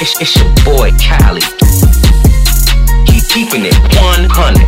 It's, it's your boy Cali. Keep keeping it 100.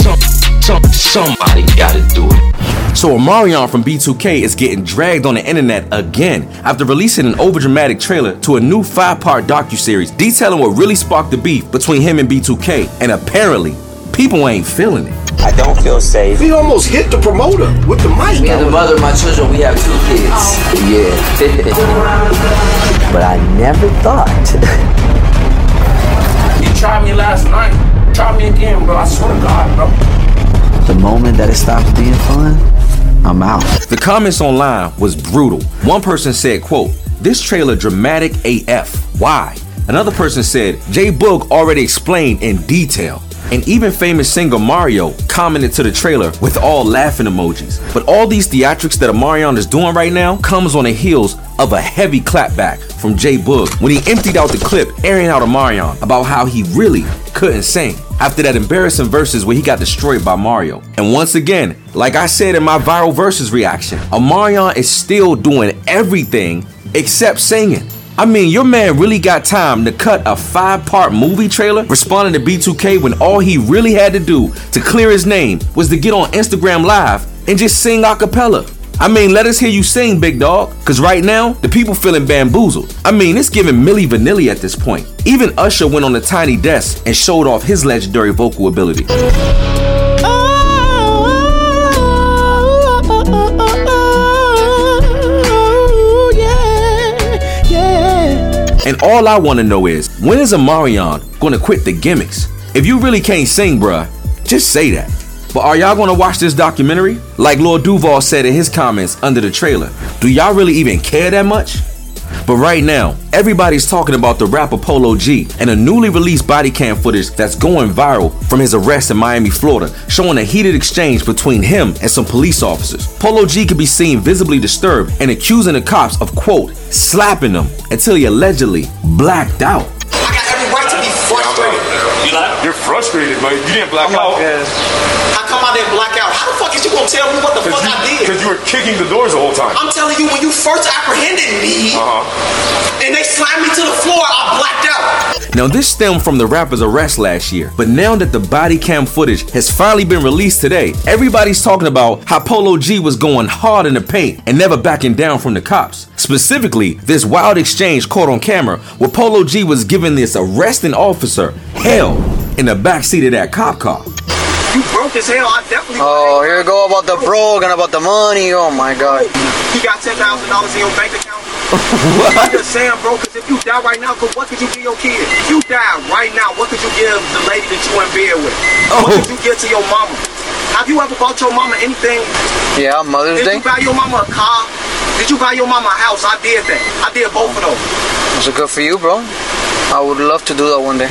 Some, some, somebody gotta do it. So Omarion from B2K is getting dragged on the internet again after releasing an overdramatic trailer to a new five-part docuseries detailing what really sparked the beef between him and B2K, and apparently, people ain't feeling it. I don't feel safe. He almost hit the promoter with the mic. Me and the mother of my children, we have two kids. Oh. Yeah. but I never thought. You tried me last night. Try me again, bro. I swear to God, bro. the moment that it stops being fun, I'm out. The comments online was brutal. One person said, quote, this trailer dramatic AF. Why? Another person said, J Boog already explained in detail. And even famous singer Mario commented to the trailer with all laughing emojis. But all these theatrics that Omarion is doing right now comes on the heels of a heavy clapback from J Boog when he emptied out the clip airing out Omarion about how he really couldn't sing after that embarrassing Verzuz where he got destroyed by Mario. And once again, like I said in my viral Verzuz reaction, Omarion is still doing everything except singing. I mean, your man really got time to cut a five part movie trailer responding to B2K when all he really had to do to clear his name was to get on Instagram Live and just sing a cappella. I mean, let us hear you sing, big dog. Cause right now, the people feeling bamboozled. I mean, it's giving Milli Vanilli at this point. Even Usher went on the tiny desk and showed off his legendary vocal ability. And all I want to know is, when is Omarion gonna quit the gimmicks? If you really can't sing, bruh, just say that. But are y'all gonna watch this documentary? Like Lord Duval said in his comments under the trailer, do y'all really even care that much? But right now, everybody's talking about the rapper Polo G and a newly released body cam footage that's going viral from his arrest in Miami, Florida, showing a heated exchange between him and some police officers. Polo G could be seen visibly disturbed and accusing the cops of, quote, slapping them until he allegedly blacked out. I got every right to be frustrated. You're frustrated, but you didn't black out. How come I didn't black out? How the fuck is you gonna tell me what the fuck I did? Because you were kicking the doors the whole time. I'm telling you, when you first apprehended me Uh-huh. and they slammed me to the floor, I blacked out. Now, this stemmed from the rapper's arrest last year, but now that the body cam footage has finally been released today, everybody's talking about how Polo G was going hard in the paint and never backing down from the cops. Specifically, this wild exchange caught on camera where Polo G was giving this arresting officer hell in the backseat of that cop car. You broke as hell. I definitely. Oh, here we go about the broke and about the money. Oh my god. You got ten thousand dollars in your bank account. I'm just saying, bro, because if you die right now, 'cause what could you give your kid? If you die right now, what could you give the lady that you in bed with? What Oh. could you give to your mama? Have you ever bought your mama anything? Yeah, Mother's Did Day. Did you buy your mama a car? Did you buy your mama a house? I did that. I did both of those. So good for you, bro. I would love to do that one day.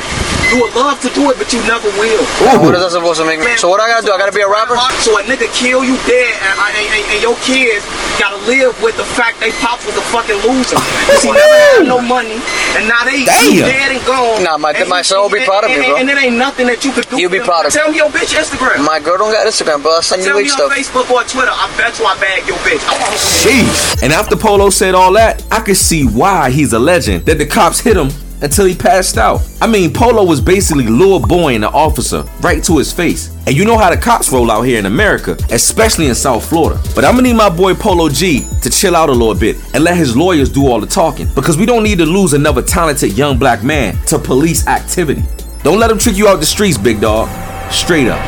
You would love to do it, but you never will. What is that supposed to make me? So what I gotta do? I gotta be a rapper? So a nigga kill you dead, and, and, and, and your kids gotta live with the fact they pops was a fucking loser. Cause he never had no money, and now they Damn. dead and gone. Nah, my- my he- son will be proud of me, bro. And it ain't nothing that you could do. He'll be proud of me. Tell me your bitch Instagram. My girl don't got Instagram, but I'll send you stuff. Tell me weak on. Facebook or Twitter. I bet you I bag your bitch. I want Sheesh. And after Polo said all that, I could see why he's a legend that the cops hit him until he passed out. I mean, Polo was basically lure boying the officer right to his face. And you know how the cops roll out here in America, especially in South Florida. But I'm gonna need my boy Polo G to chill out a little bit and let his lawyers do all the talking because we don't need to lose another talented young black man to police activity. Don't let him trick you out the streets, big dog. Straight up.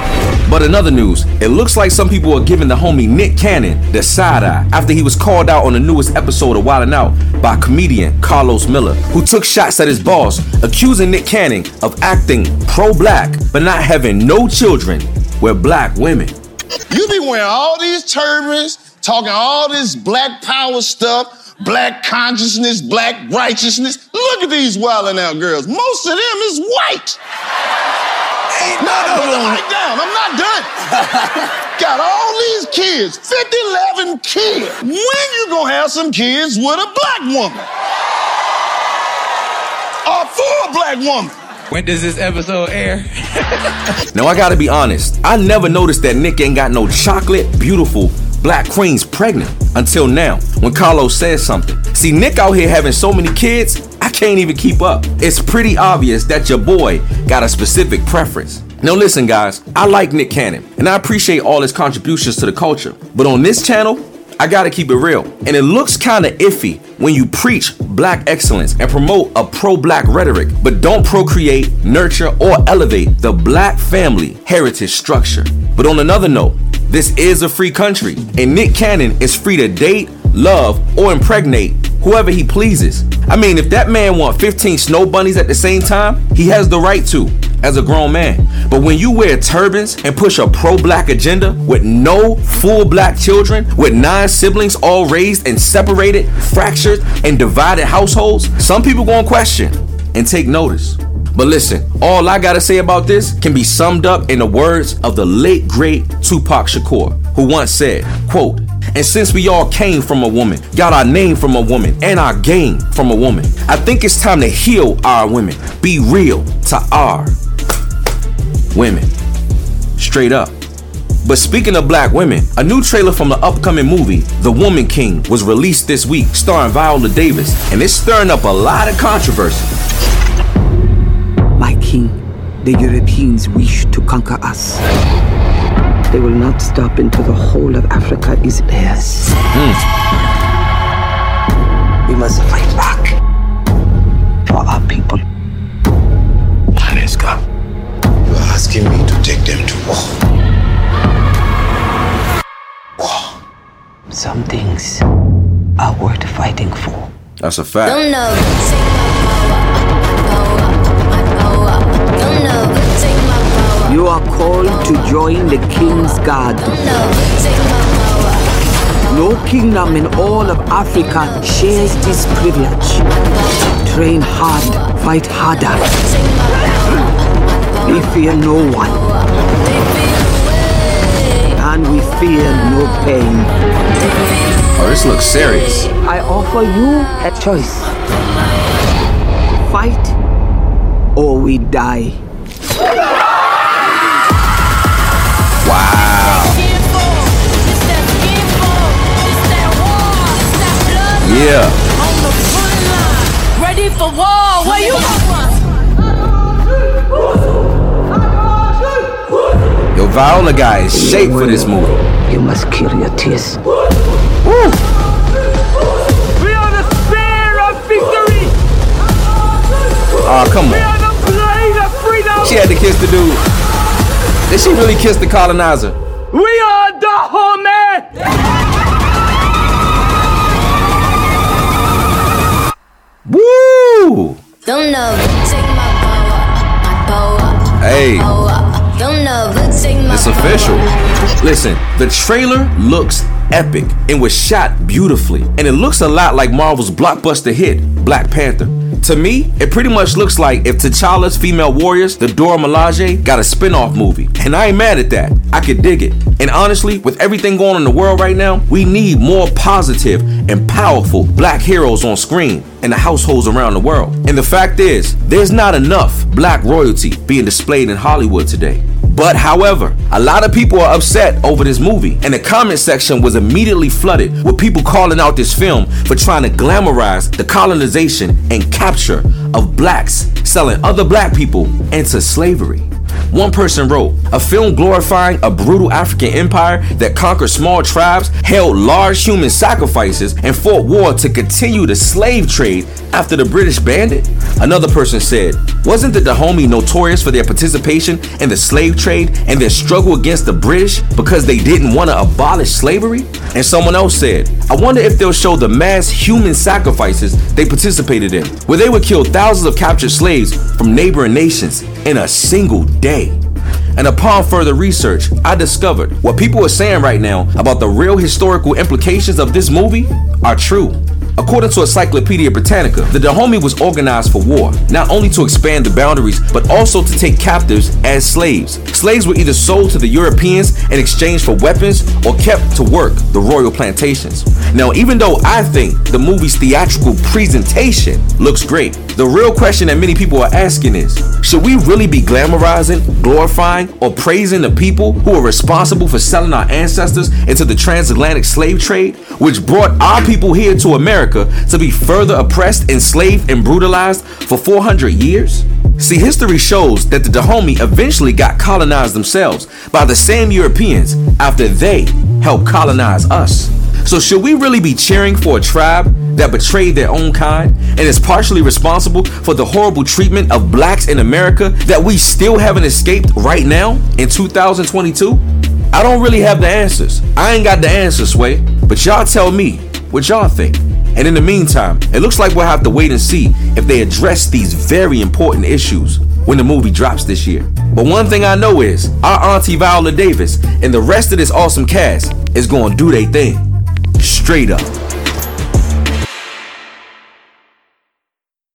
But in other news, it looks like some people are giving the homie Nick Cannon the side eye after he was called out on the newest episode of Wild N' Out by comedian Karlous Miller, who took shots at his boss, accusing Nick Cannon of acting pro-black but not having no children with black women. You be wearing all these turbans, talking all this black power stuff, black consciousness, black righteousness. Look at these Wild N' Out girls. Most of them is white. Ain't none of them. Right down. I'm not done. Got all these kids, 50, 11 kids. When you gonna have some kids with a black woman? Or for a black woman? When does this episode air? Now I gotta be honest, I never noticed that Nick ain't got no chocolate, beautiful, black queens pregnant. Until now, when Karlous says something. See, Nick out here having so many kids, I can't even keep up. It's pretty obvious that your boy got a specific preference. Now, listen, guys, I like Nick Cannon and I appreciate all his contributions to the culture. But on this channel, I gotta keep it real. And it looks kinda iffy when you preach black excellence and promote a pro black rhetoric, but don't procreate, nurture, or elevate the black family heritage structure. But on another note, this is a free country, and Nick Cannon is free to date, love, or impregnate whoever he pleases. I mean, if that man want 15 snow bunnies at the same time, he has the right to as a grown man. But when you wear turbans and push a pro-black agenda with no full black children, with nine siblings all raised in separated, fractured, and divided households, some people gonna question and take notice. But listen, all I gotta say about this can be summed up in the words of the late great Tupac Shakur, who once said, quote, and since we all came from a woman, got our name from a woman, and our game from a woman, I think it's time to heal our women. Be real to our women. Straight up. But speaking of black women, a new trailer from the upcoming movie, The Woman King, was released this week, starring Viola Davis, and it's stirring up a lot of controversy. My king, the Europeans wish to conquer us. They will not stop until the whole of Africa is theirs. Hmm. We must fight back for our people. Nanisca, you are asking me to take them to war. Some things are worth fighting for. That's a fact. Are called to join the king's guard. Don't know, take my power. No kingdom in all of Africa shares this privilege. Train hard, fight harder. Take my power, We fear no one, they feel away. and we fear no pain. Oh, this looks serious. I offer you a choice. Fight or we die. Yeah. on the front line. Ready for war, where you Yo, Viola guy is shaped for this movie. You must kill your tears. We are the spear of victory. Oh, come We on. are the blade of freedom. She had to kiss the dude. Did she really kiss the colonizer? We are the Don't know, take my power, my power. Hey. Don't know, take my It's official. Listen, the trailer looks epic and was shot beautifully, and it looks a lot like Marvel's blockbuster hit, Black Panther. To me, it pretty much looks like if T'Challa's Female Warriors, the Dora Milaje, got a spin-off movie. And I ain't mad at that. I could dig it. And honestly, with everything going on in the world right now, we need more positive and powerful black heroes on screen in the households around the world. And the fact is, there's not enough black royalty being displayed in Hollywood today. But however, a lot of people are upset over this movie, and the comment section was immediately flooded with people calling out this film for trying to glamorize the colonization and capture of blacks, selling other black people into slavery. One person wrote, a film glorifying a brutal African empire that conquered small tribes, held large human sacrifices, and fought war to continue the slave trade after the British banned it? Another person said, wasn't the Dahomey notorious for their participation in the slave trade and their struggle against the British because they didn't want to abolish slavery? And someone else said, I wonder if they'll show the mass human sacrifices they participated in, where they would kill thousands of captured slaves from neighboring nations in a single day. And upon further research, I discovered what people are saying right now about the real historical implications of this movie are true. According to Encyclopedia Britannica, the Dahomey was organized for war, not only to expand the boundaries, but also to take captives as slaves. Slaves were either sold to the Europeans in exchange for weapons or kept to work the royal plantations. Now, even though I think the movie's theatrical presentation looks great, The real question that many people are asking is should we really be glamorizing, glorifying, or praising the people who are responsible for selling our ancestors into the transatlantic slave trade, which brought our people here to America to be further oppressed, enslaved, and brutalized for 400 years? See, history shows that the Dahomey eventually got colonized themselves by the same Europeans after they helped colonize us. So, should we really be cheering for a tribe that betrayed their own kind and is partially responsible for the horrible treatment of blacks in America that we still haven't escaped right now in 2022? I don't really have the answers. I ain't got the answers, Sway, but y'all tell me what y'all think. And in the meantime, it looks like we'll have to wait and see if they address these very important issues when the movie drops this year. But one thing I know is our auntie Viola Davis and the rest of this awesome cast is going to do their thing. Straight up.